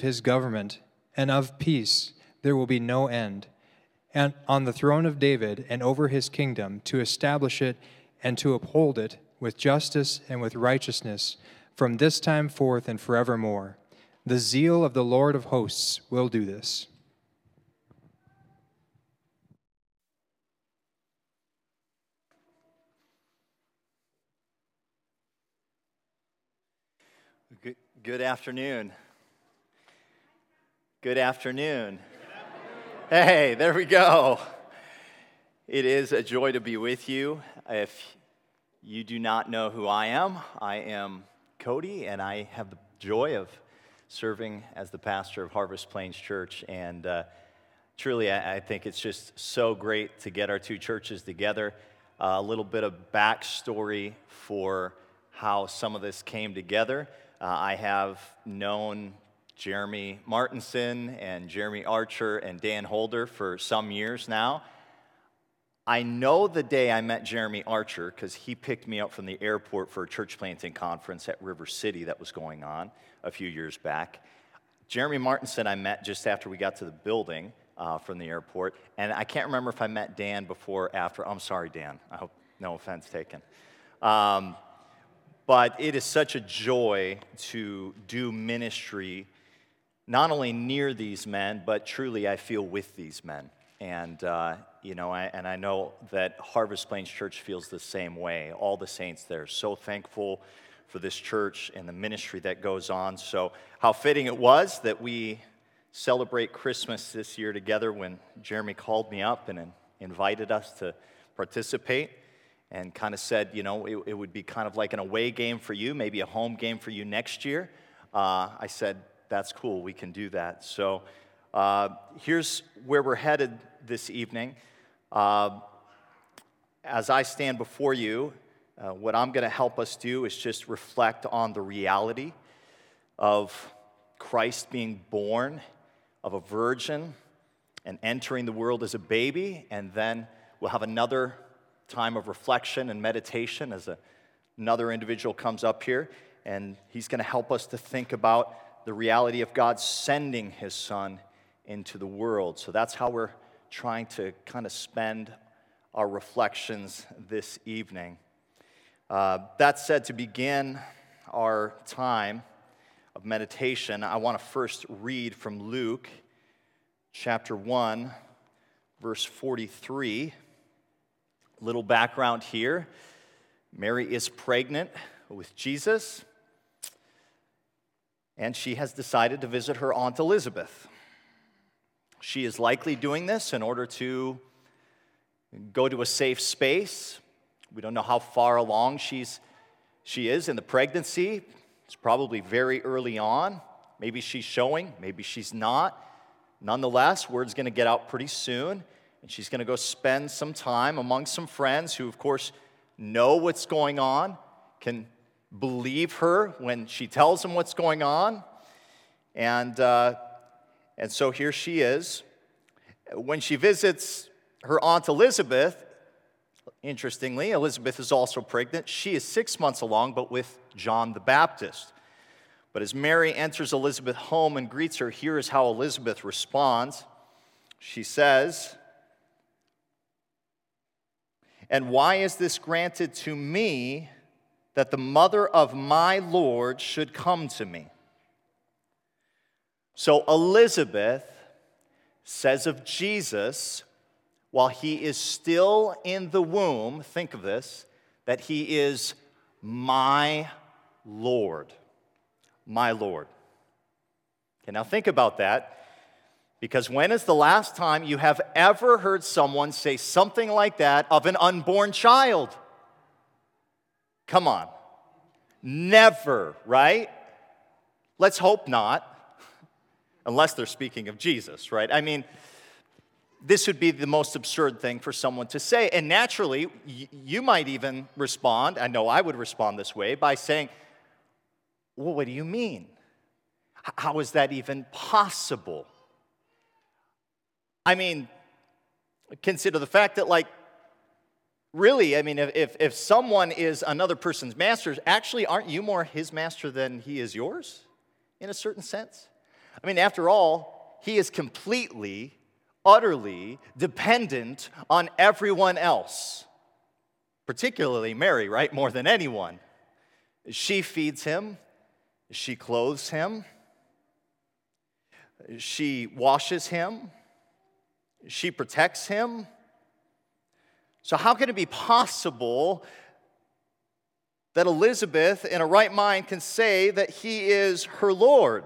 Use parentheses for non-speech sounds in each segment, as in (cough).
his government, and of peace there will be no end. And on the throne of David and over his kingdom, to establish it and to uphold it with justice and with righteousness from this time forth and forevermore. The zeal of the Lord of hosts will do this. Good, good afternoon. Good afternoon. Hey, there we go. It is a joy to be with you. If you do not know who I am, I am Cody, and I have the joy of serving as the pastor of Harvest Plains Church. And uh, truly, I, I, think it's just so great to get our two churches together. Uh, a little bit of backstory for how some of this came together. Uh, I have known Jeremy Martinson and Jeremy Archer and Dan Holder for some years now. I know the day I met Jeremy Archer because he picked me up from the airport for a church planting conference at River City that was going on a few years back. Jeremy Martinson, I met just after we got to the building uh, from the airport. And I can't remember if I met Dan before or after. I'm sorry, Dan. I hope no offense taken. Um, but it is such a joy to do ministry not only near these men, but truly I feel with these men. And, uh, you know, I, and I know that Harvest Plains Church feels the same way. All the saints there. So thankful for this church and the ministry that goes on. So, how fitting it was that we celebrate Christmas this year together when Jeremy called me up and invited us to participate and kind of said, you know, it, it would be kind of like an away game for you, maybe a home game for you next year. Uh, I said, that's cool, we can do that. So uh, here's where we're headed this evening. Uh, as I stand before you, uh, what I'm going to help us do is just reflect on the reality of Christ being born of a virgin and entering the world as a baby, and then we'll have another time of reflection and meditation as a, another individual comes up here, and he's going to help us to think about the reality of God sending his son into the world. So that's how we're trying to kind of spend our reflections this evening. Uh, that said, to begin our time of meditation, I want to first read from Luke chapter 1, verse 43. Little background here Mary is pregnant with Jesus and she has decided to visit her Aunt Elizabeth. She is likely doing this in order to go to a safe space. We don't know how far along she's, she is in the pregnancy. It's probably very early on. Maybe she's showing, maybe she's not. Nonetheless, word's going to get out pretty soon, and she's going to go spend some time among some friends who, of course, know what's going on, can believe her when she tells them what's going on. And, uh, and so here she is. When she visits her Aunt Elizabeth, interestingly, Elizabeth is also pregnant. She is six months along, but with John the Baptist. But as Mary enters Elizabeth home and greets her, here is how Elizabeth responds. She says, And why is this granted to me? That the mother of my Lord should come to me. So Elizabeth says of Jesus, while he is still in the womb, think of this, that he is my Lord. My Lord. Okay, now think about that. Because when is the last time you have ever heard someone say something like that of an unborn child? Come on. Never, right? Let's hope not, unless they're speaking of Jesus, right? I mean, this would be the most absurd thing for someone to say. And naturally, you might even respond, I know I would respond this way, by saying, Well, what do you mean? How is that even possible? I mean, consider the fact that, like, really, I mean, if, if someone is another person's master, actually, aren't you more his master than he is yours, in a certain sense? I mean, after all, he is completely, utterly dependent on everyone else, particularly Mary, right? More than anyone. She feeds him, she clothes him, she washes him, she protects him. So, how can it be possible that Elizabeth, in a right mind, can say that he is her Lord?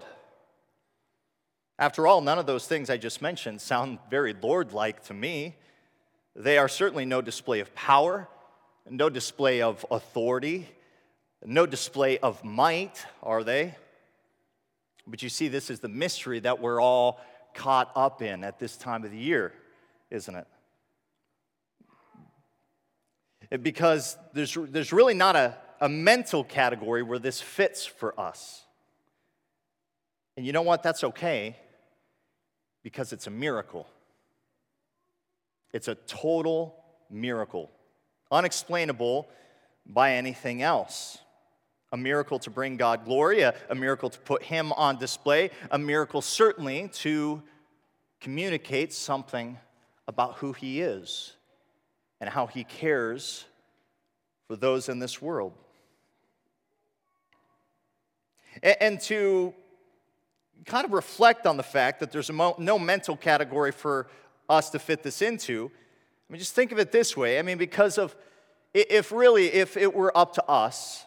After all, none of those things I just mentioned sound very Lord like to me. They are certainly no display of power, no display of authority, no display of might, are they? But you see, this is the mystery that we're all caught up in at this time of the year, isn't it? Because there's, there's really not a, a mental category where this fits for us. And you know what? That's okay because it's a miracle. It's a total miracle, unexplainable by anything else. A miracle to bring God glory, a, a, miracle to put Him on display, a miracle certainly to communicate something about who He is and how He cares for those in this world. And, to kind of reflect on the fact that there's no mental category for us to fit this into. I mean, just think of it this way. I mean, because of, if really, if it were up to us,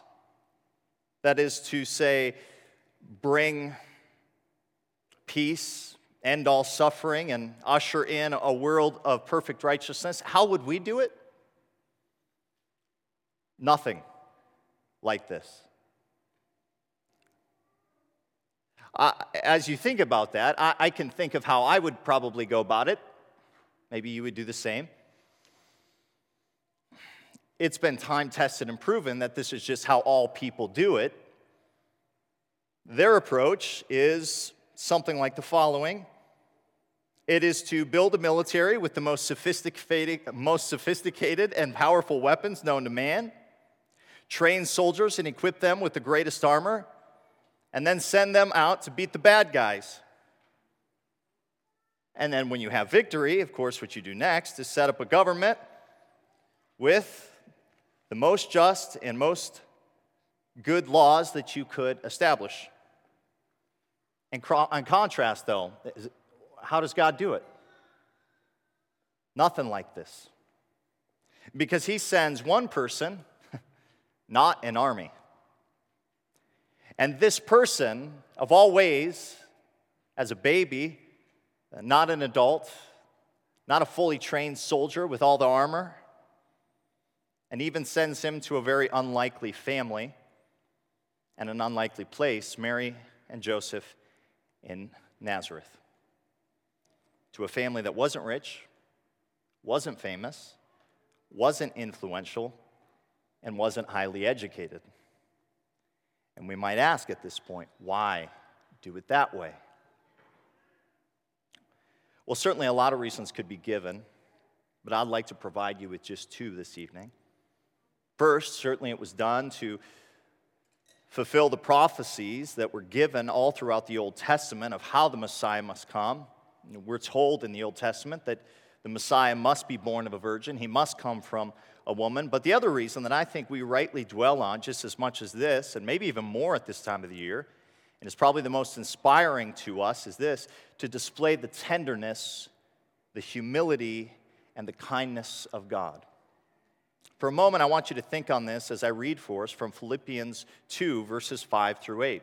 that is to say, bring peace, end all suffering, and usher in a world of perfect righteousness, how would we do it? Nothing like this. as you think about that, I, I can think of how I would probably go about it. Maybe you would do the same. It's been time tested and proven that this is just how all people do it. Their approach is something like the following it is to build a military with the most sophisticated, most sophisticated and powerful weapons known to man, train soldiers and equip them with the greatest armor, and then send them out to beat the bad guys. And then, when you have victory, of course, what you do next is set up a government with the most just and most good laws that you could establish. In, contrast, though, how does God do it? Nothing like this. Because he sends one person, (laughs) not an army. And this person, of all ways, as a baby, not an adult, not a fully trained soldier with all the armor, and even sends him to a very unlikely family and an unlikely place, Mary and Joseph in Nazareth. To a family that wasn't rich, wasn't famous, wasn't influential, and wasn't highly educated. And we might ask at this point, why do it that way? Well, certainly a lot of reasons could be given, but I'd like to provide you with just two this evening. First, certainly it was done to fulfill the prophecies that were given all throughout the Old Testament of how the Messiah must come. We're told in the Old Testament that the Messiah must be born of a virgin, he must come from a woman. But the other reason that I think we rightly dwell on just as much as this, and maybe even more at this time of the year, and it's probably the most inspiring to us, is this to display the tenderness, the humility, and the kindness of God. For a moment, I want you to think on this as I read for us from Philippians 2, verses 5 through 8.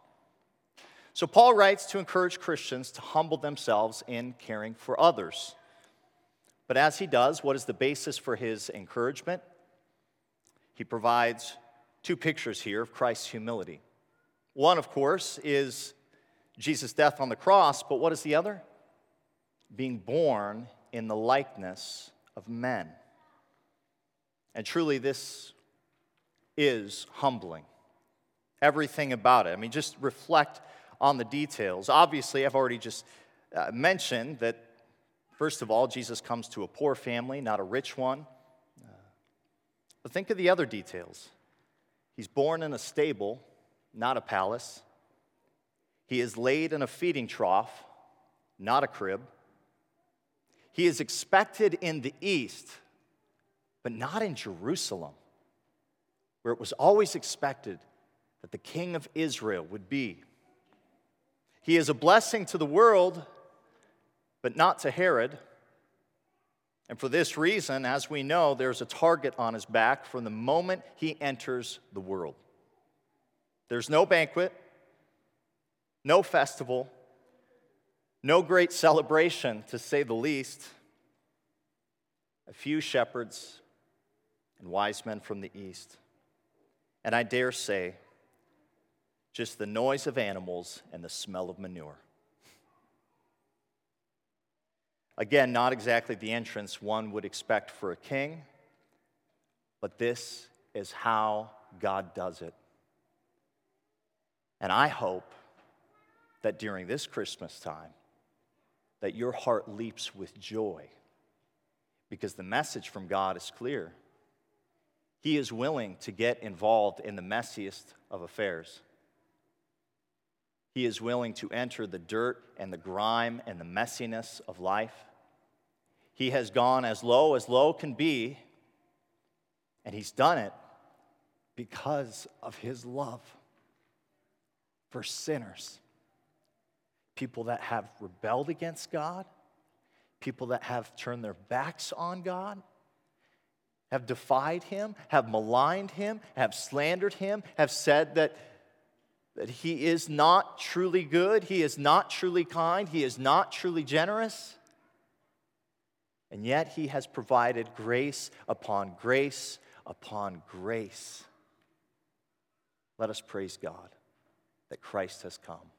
So, Paul writes to encourage Christians to humble themselves in caring for others. But as he does, what is the basis for his encouragement? He provides two pictures here of Christ's humility. One, of course, is Jesus' death on the cross, but what is the other? being born in the likeness of men. And truly, this is humbling. Everything about it. I mean, just reflect on the details. Obviously, I've already just uh, mentioned that, first of all, Jesus comes to a poor family, not a rich one. Uh, but think of the other details. He's born in a stable, not a palace. He is laid in a feeding trough, not a crib. He is expected in the east, but not in Jerusalem, where it was always expected that the king of Israel would be. He is a blessing to the world, but not to Herod. And for this reason, as we know, there's a target on his back from the moment he enters the world. There's no banquet, no festival, no great celebration, to say the least. A few shepherds and wise men from the east. And I dare say, just the noise of animals and the smell of manure. Again, not exactly the entrance one would expect for a king, but this is how God does it. And I hope that during this Christmas time, that your heart leaps with joy because the message from God is clear. He is willing to get involved in the messiest of affairs. He is willing to enter the dirt and the grime and the messiness of life. He has gone as low as low can be, and he's done it because of his love for sinners. People that have rebelled against God, people that have turned their backs on God, have defied him, have maligned him, have slandered him, have said that that he is not truly good, he is not truly kind, he is not truly generous. And yet he has provided grace upon grace upon grace. Let us praise God that Christ has come.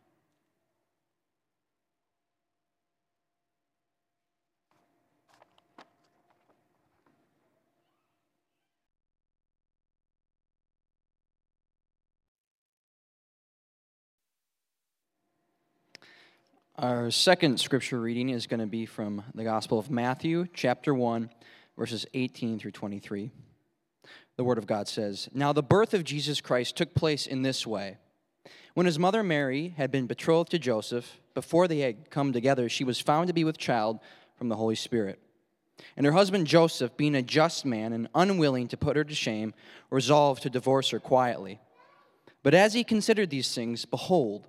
Our second scripture reading is going to be from the Gospel of Matthew, chapter 1, verses 18 through 23. The Word of God says Now the birth of Jesus Christ took place in this way. When his mother Mary had been betrothed to Joseph, before they had come together, she was found to be with child from the Holy Spirit. And her husband Joseph, being a just man and unwilling to put her to shame, resolved to divorce her quietly. But as he considered these things, behold,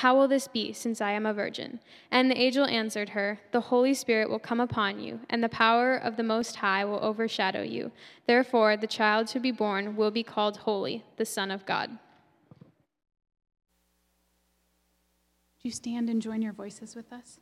How will this be, since I am a virgin? And the angel answered her, The Holy Spirit will come upon you, and the power of the Most High will overshadow you. Therefore, the child to be born will be called Holy, the Son of God. Do you stand and join your voices with us?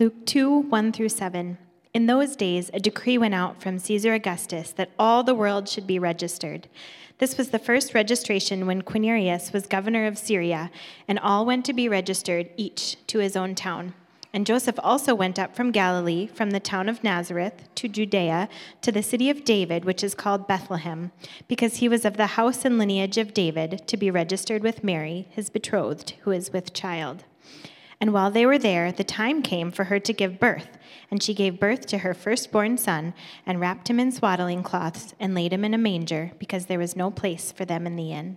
Luke 2 1 through 7. In those days, a decree went out from Caesar Augustus that all the world should be registered. This was the first registration when Quirinius was governor of Syria, and all went to be registered, each to his own town. And Joseph also went up from Galilee, from the town of Nazareth, to Judea, to the city of David, which is called Bethlehem, because he was of the house and lineage of David, to be registered with Mary, his betrothed, who is with child. And while they were there, the time came for her to give birth. And she gave birth to her firstborn son, and wrapped him in swaddling cloths, and laid him in a manger, because there was no place for them in the inn.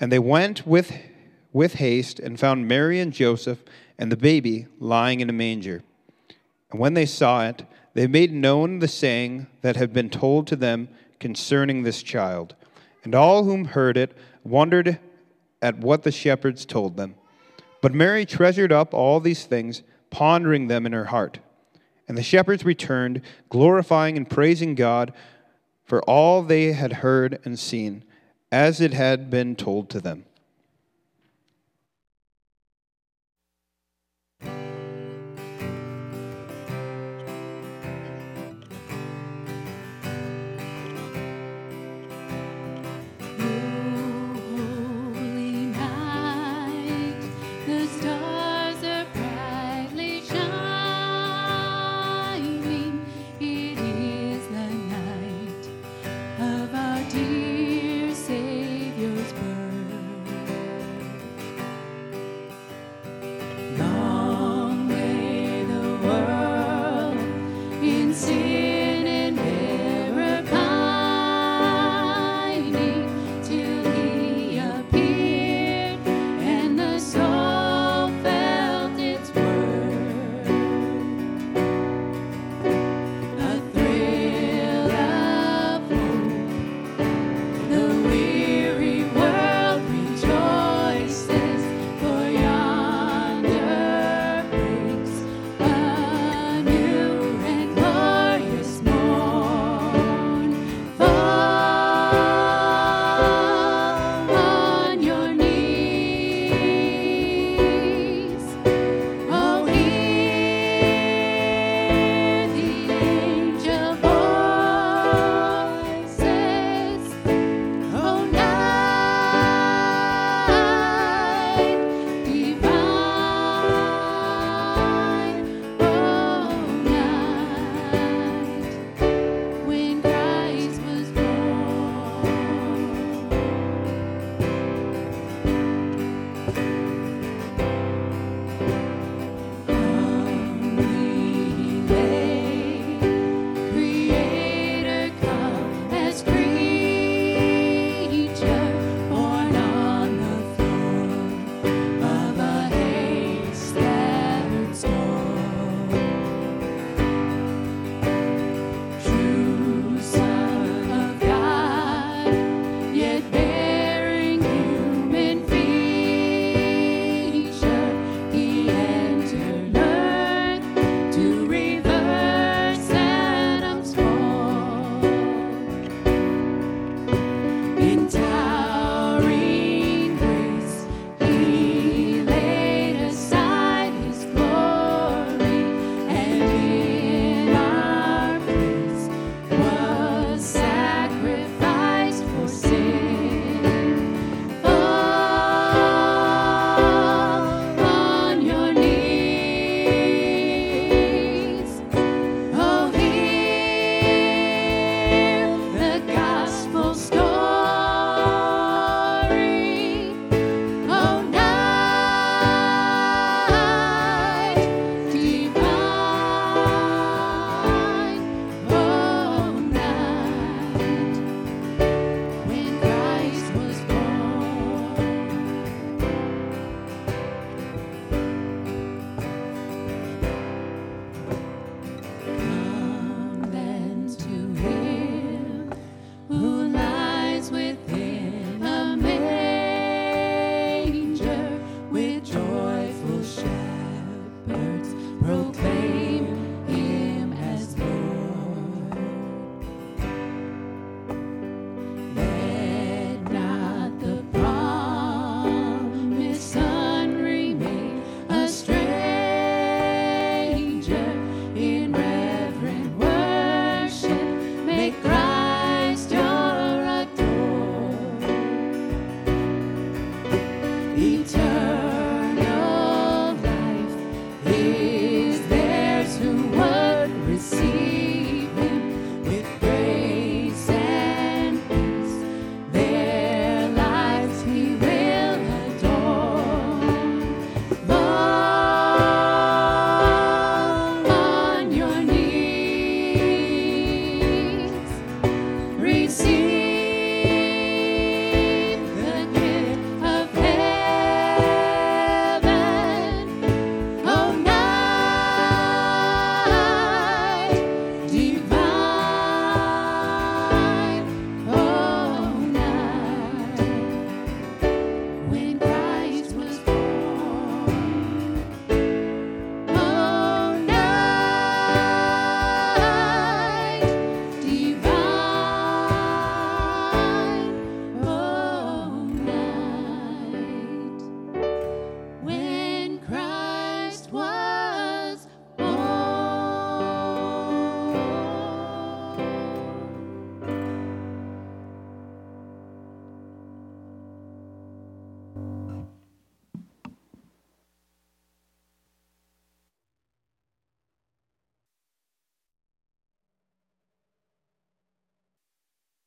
And they went with, with haste and found Mary and Joseph and the baby lying in a manger. And when they saw it, they made known the saying that had been told to them concerning this child. And all whom heard it wondered at what the shepherds told them. But Mary treasured up all these things, pondering them in her heart. And the shepherds returned, glorifying and praising God for all they had heard and seen, as it had been told to them.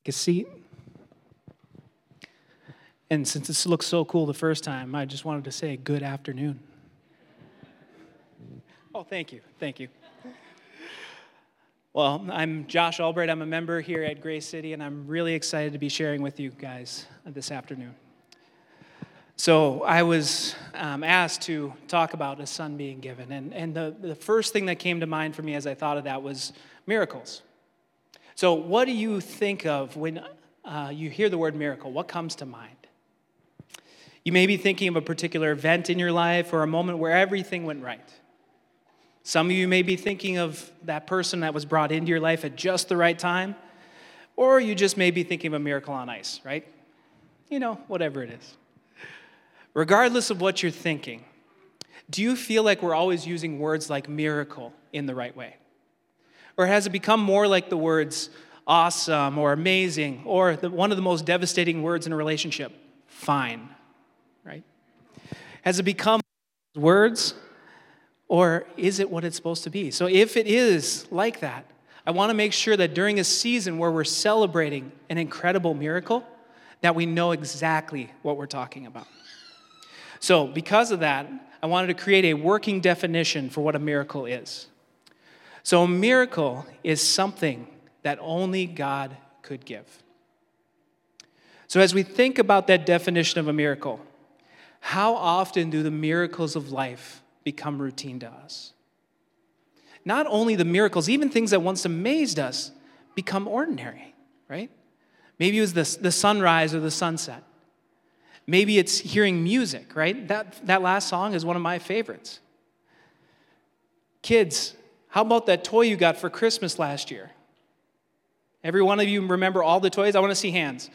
A seat. And since this looked so cool the first time, I just wanted to say good afternoon. Oh, thank you. Thank you. Well, I'm Josh Albright. I'm a member here at Grace City, and I'm really excited to be sharing with you guys this afternoon. So, I was um, asked to talk about a son being given, and, and the, the first thing that came to mind for me as I thought of that was miracles. So, what do you think of when uh, you hear the word miracle? What comes to mind? You may be thinking of a particular event in your life or a moment where everything went right. Some of you may be thinking of that person that was brought into your life at just the right time, or you just may be thinking of a miracle on ice, right? You know, whatever it is. Regardless of what you're thinking, do you feel like we're always using words like miracle in the right way? Or has it become more like the words awesome or amazing or the, one of the most devastating words in a relationship, fine, right? Has it become words or is it what it's supposed to be? So, if it is like that, I want to make sure that during a season where we're celebrating an incredible miracle, that we know exactly what we're talking about. So, because of that, I wanted to create a working definition for what a miracle is. So, a miracle is something that only God could give. So, as we think about that definition of a miracle, how often do the miracles of life become routine to us. Not only the miracles, even things that once amazed us become ordinary, right? Maybe it was the, the sunrise or the sunset. Maybe it's hearing music, right? That, that last song is one of my favorites. Kids, how about that toy you got for Christmas last year? Every one of you remember all the toys? I want to see hands.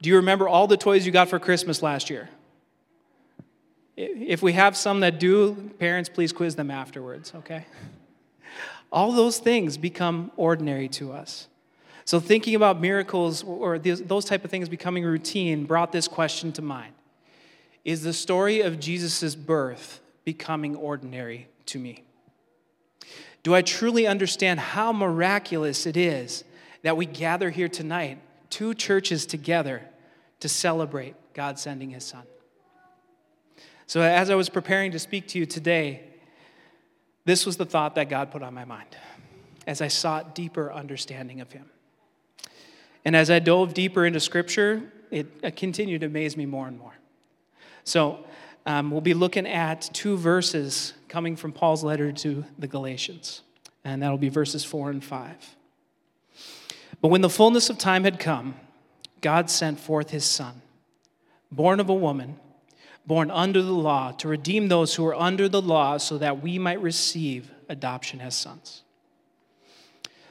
Do you remember all the toys you got for Christmas last year? If we have some that do, parents, please quiz them afterwards, okay? (laughs) All those things become ordinary to us. So, thinking about miracles or those type of things becoming routine brought this question to mind Is the story of Jesus' birth becoming ordinary to me? Do I truly understand how miraculous it is that we gather here tonight, two churches together, to celebrate God sending his son? So, as I was preparing to speak to you today, this was the thought that God put on my mind as I sought deeper understanding of Him. And as I dove deeper into Scripture, it continued to amaze me more and more. So, um, we'll be looking at two verses coming from Paul's letter to the Galatians, and that'll be verses 4 and 5. But when the fullness of time had come, God sent forth His Son, born of a woman born under the law, to redeem those who are under the law, so that we might receive adoption as sons.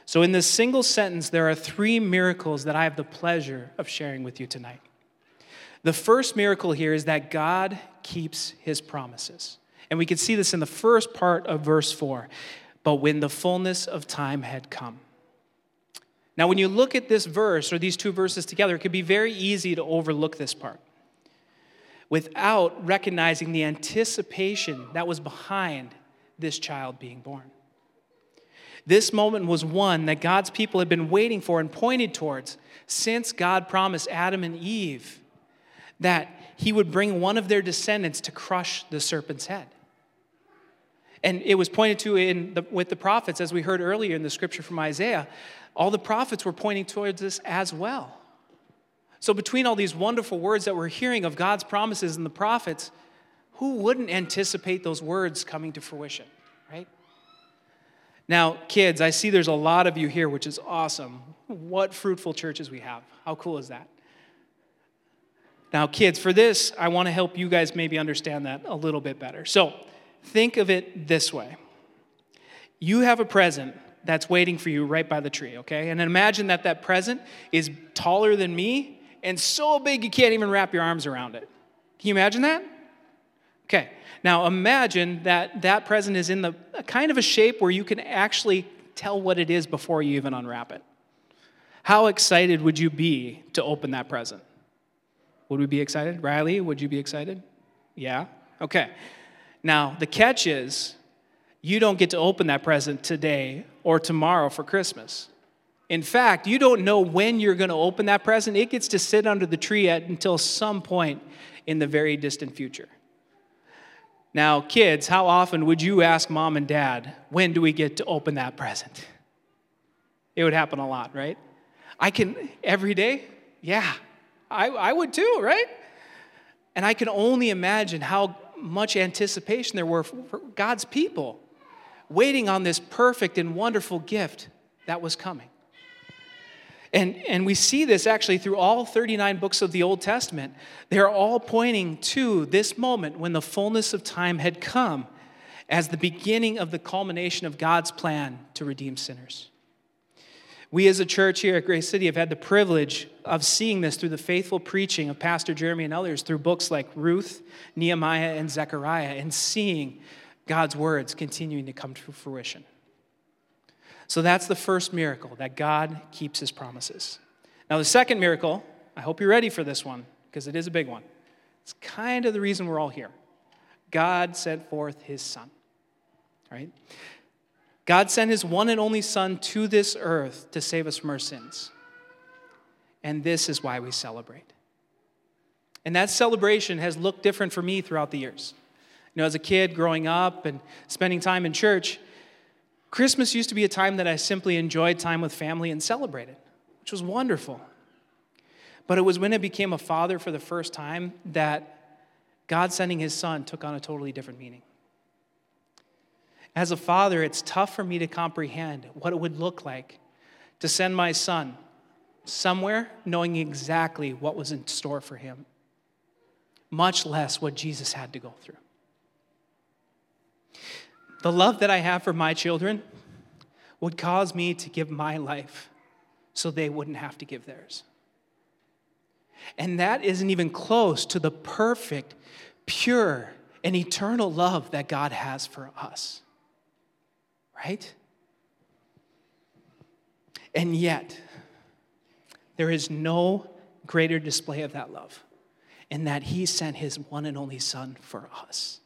So, in this single sentence, there are three miracles that I have the pleasure of sharing with you tonight. The first miracle here is that God keeps his promises. And we can see this in the first part of verse 4. But when the fullness of time had come. Now, when you look at this verse or these two verses together, it could be very easy to overlook this part without recognizing the anticipation that was behind this child being born. This moment was one that God's people had been waiting for and pointed towards since God promised Adam and Eve that he would bring one of their descendants to crush the serpent's head. And it was pointed to in the, with the prophets, as we heard earlier in the scripture from Isaiah. All the prophets were pointing towards this as well. So, between all these wonderful words that we're hearing of God's promises and the prophets, who wouldn't anticipate those words coming to fruition, right? Now, kids, I see there's a lot of you here, which is awesome. What fruitful churches we have. How cool is that? Now, kids, for this, I want to help you guys maybe understand that a little bit better. So, think of it this way you have a present that's waiting for you right by the tree, okay? And imagine that that present is taller than me and so big you can't even wrap your arms around it. Can you imagine that? Okay, now imagine that that present is in the kind of a shape where you can actually tell what it is before you even unwrap it. How excited would you be to open that present? Would we be excited? Riley, would you be excited? Yeah? Okay. Now, the catch is you don't get to open that present today or tomorrow for Christmas. In fact, you don't know when you're going to open that present. It gets to sit under the tree at, until some point in the very distant future. Now, kids, how often would you ask mom and dad, when do we get to open that present? It would happen a lot, right? I can, every day? Yeah, I, I would too, right? And I can only imagine how much anticipation there were for God's people waiting on this perfect and wonderful gift that was coming. And, and we see this actually through all 39 books of the Old Testament. They're all pointing to this moment when the fullness of time had come as the beginning of the culmination of God's plan to redeem sinners. We as a church here at Grace City have had the privilege of seeing this through the faithful preaching of Pastor Jeremy and others through books like Ruth, Nehemiah, and Zechariah, and seeing God's words continuing to come to fruition. So that's the first miracle that God keeps his promises. Now, the second miracle, I hope you're ready for this one because it is a big one. It's kind of the reason we're all here. God sent forth his son. Right? God sent his one and only Son to this earth to save us from our sins. And this is why we celebrate. And that celebration has looked different for me throughout the years. You know, as a kid growing up and spending time in church, Christmas used to be a time that I simply enjoyed time with family and celebrated, which was wonderful. But it was when I became a father for the first time that God sending his son took on a totally different meaning. As a father, it's tough for me to comprehend what it would look like to send my son somewhere knowing exactly what was in store for him, much less what Jesus had to go through. The love that I have for my children would cause me to give my life so they wouldn't have to give theirs. And that isn't even close to the perfect, pure, and eternal love that God has for us right? And yet, there is no greater display of that love in that He sent His one and only Son for us.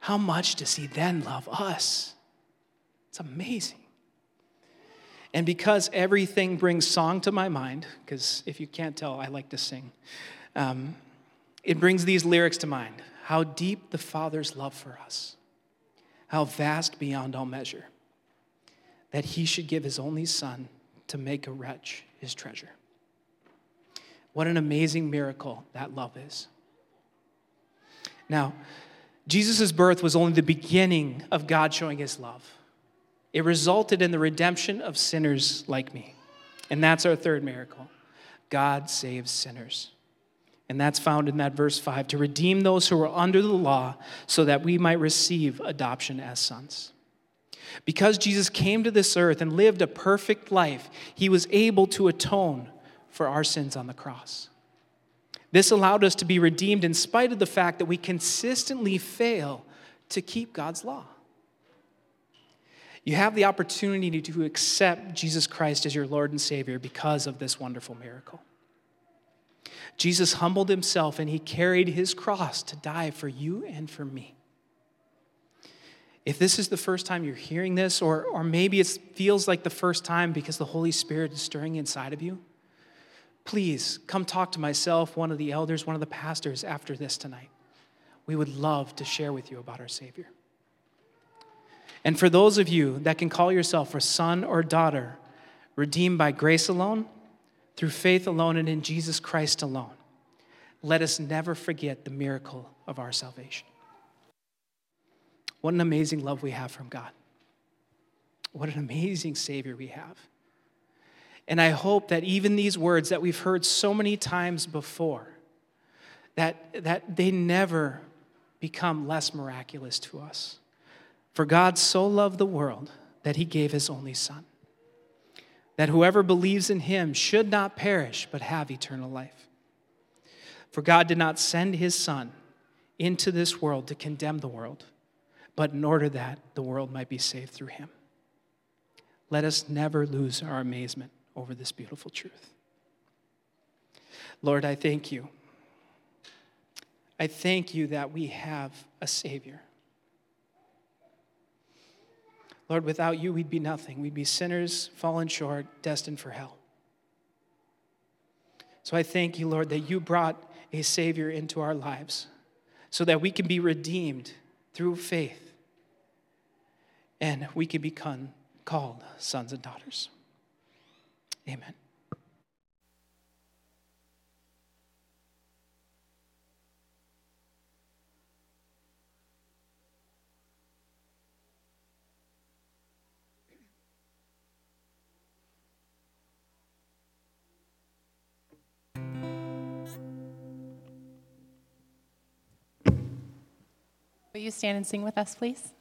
How much does He then love us? It's amazing. And because everything brings song to my mind, because if you can't tell, I like to sing, um, it brings these lyrics to mind how deep the Father's love for us how vast beyond all measure, that he should give his only son to make a wretch his treasure. What an amazing miracle that love is. Now, Jesus' birth was only the beginning of God showing his love. It resulted in the redemption of sinners like me. And that's our third miracle God saves sinners. And that's found in that verse 5 to redeem those who are under the law so that we might receive adoption as sons. Because Jesus came to this earth and lived a perfect life, he was able to atone for our sins on the cross. This allowed us to be redeemed in spite of the fact that we consistently fail to keep God's law. You have the opportunity to accept Jesus Christ as your Lord and Savior because of this wonderful miracle. Jesus humbled himself and he carried his cross to die for you and for me. If this is the first time you're hearing this, or, or maybe it feels like the first time because the Holy Spirit is stirring inside of you, please come talk to myself, one of the elders, one of the pastors after this tonight. We would love to share with you about our Savior. And for those of you that can call yourself a son or daughter, redeemed by grace alone, through faith alone and in Jesus Christ alone, let us never forget the miracle of our salvation. What an amazing love we have from God. What an amazing Savior we have. And I hope that even these words that we've heard so many times before, that, that they never become less miraculous to us. For God so loved the world that he gave his only Son that whoever believes in him should not perish, but have eternal life. For God did not send his Son into this world to condemn the world, but in order that the world might be saved through him. Let us never lose our amazement over this beautiful truth. Lord, I thank you. I thank you that we have a Savior. Lord, without you, we'd be nothing. We'd be sinners, fallen short, destined for hell. So I thank you, Lord, that you brought a Savior into our lives so that we can be redeemed through faith and we can become called sons and daughters. Amen. Will you stand and sing with us, please?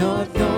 Nor thorns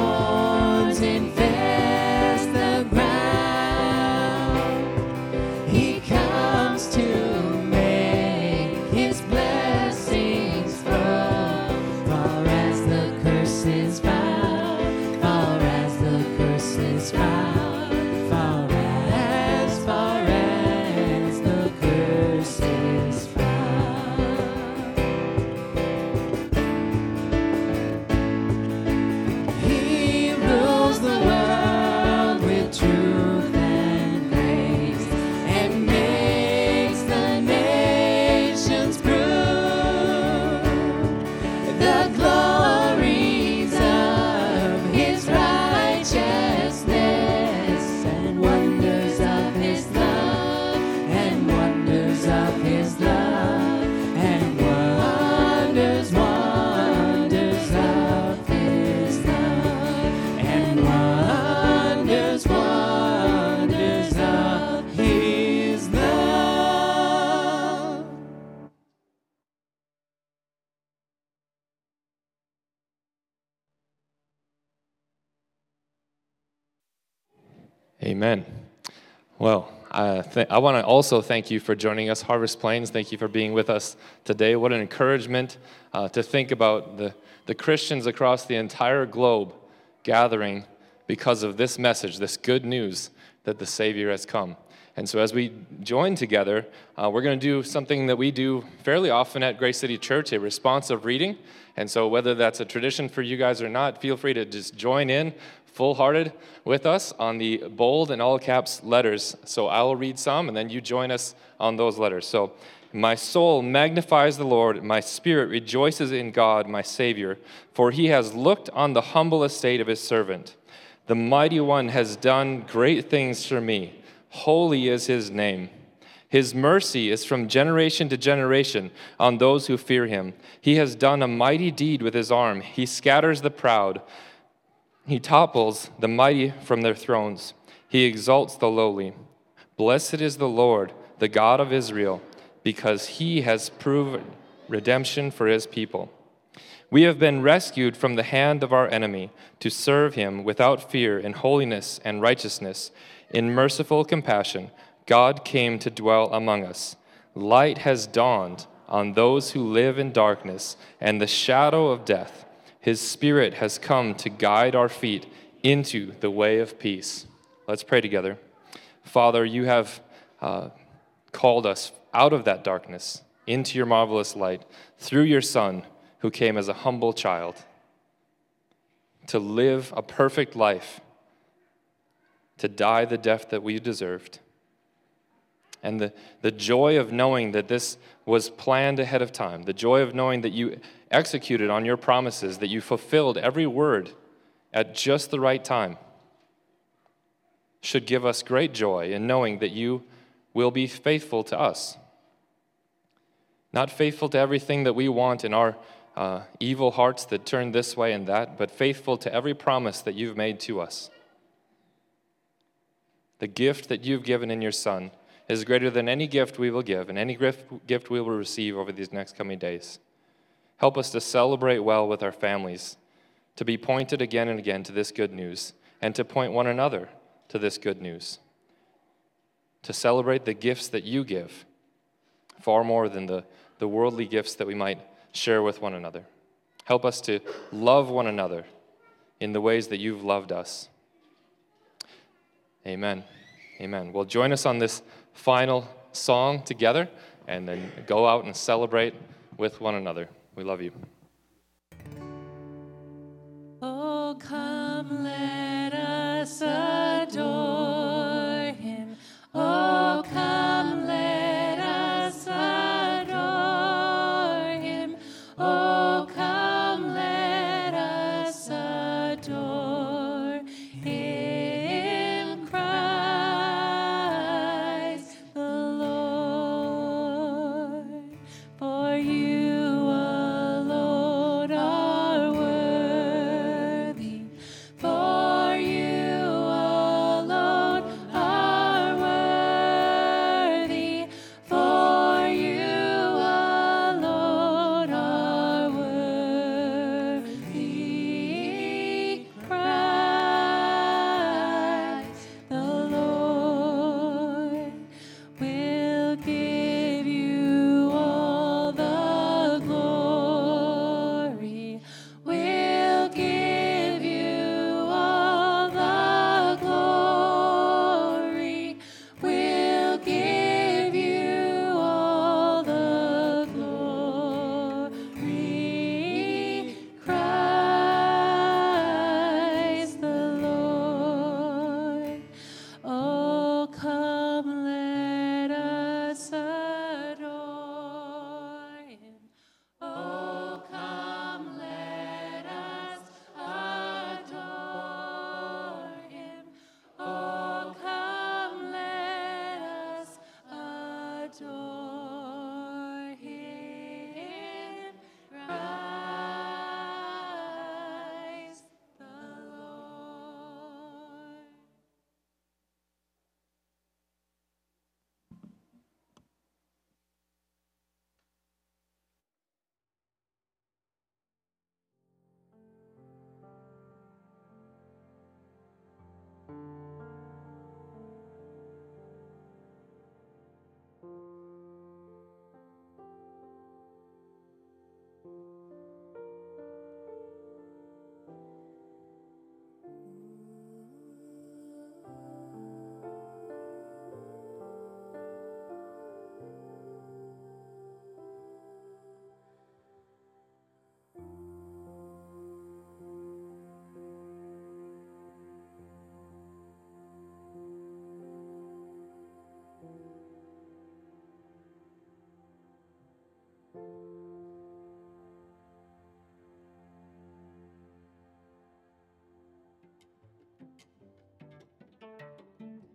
Amen. Well, uh, th- I want to also thank you for joining us, Harvest Plains. Thank you for being with us today. What an encouragement uh, to think about the, the Christians across the entire globe gathering because of this message, this good news that the Savior has come. And so, as we join together, uh, we're going to do something that we do fairly often at Grace City Church a responsive reading. And so, whether that's a tradition for you guys or not, feel free to just join in full hearted with us on the bold and all caps letters. So, I will read some, and then you join us on those letters. So, my soul magnifies the Lord, my spirit rejoices in God, my Savior, for he has looked on the humble estate of his servant. The mighty one has done great things for me. Holy is his name. His mercy is from generation to generation on those who fear him. He has done a mighty deed with his arm. He scatters the proud. He topples the mighty from their thrones. He exalts the lowly. Blessed is the Lord, the God of Israel, because he has proved redemption for his people. We have been rescued from the hand of our enemy to serve him without fear in holiness and righteousness. In merciful compassion, God came to dwell among us. Light has dawned on those who live in darkness and the shadow of death. His Spirit has come to guide our feet into the way of peace. Let's pray together. Father, you have uh, called us out of that darkness into your marvelous light through your Son, who came as a humble child. to live a perfect life, to die the death that we deserved. And the, the joy of knowing that this was planned ahead of time, the joy of knowing that you executed on your promises, that you fulfilled every word at just the right time, should give us great joy in knowing that you will be faithful to us. Not faithful to everything that we want in our uh, evil hearts that turn this way and that, but faithful to every promise that you've made to us. The gift that you've given in your Son is greater than any gift we will give and any gift we will receive over these next coming days. Help us to celebrate well with our families, to be pointed again and again to this good news, and to point one another to this good news. To celebrate the gifts that you give far more than the, the worldly gifts that we might share with one another. Help us to love one another in the ways that you've loved us. Amen. Amen. Well, join us on this final song together and then go out and celebrate with one another. We love you. Oh, come, let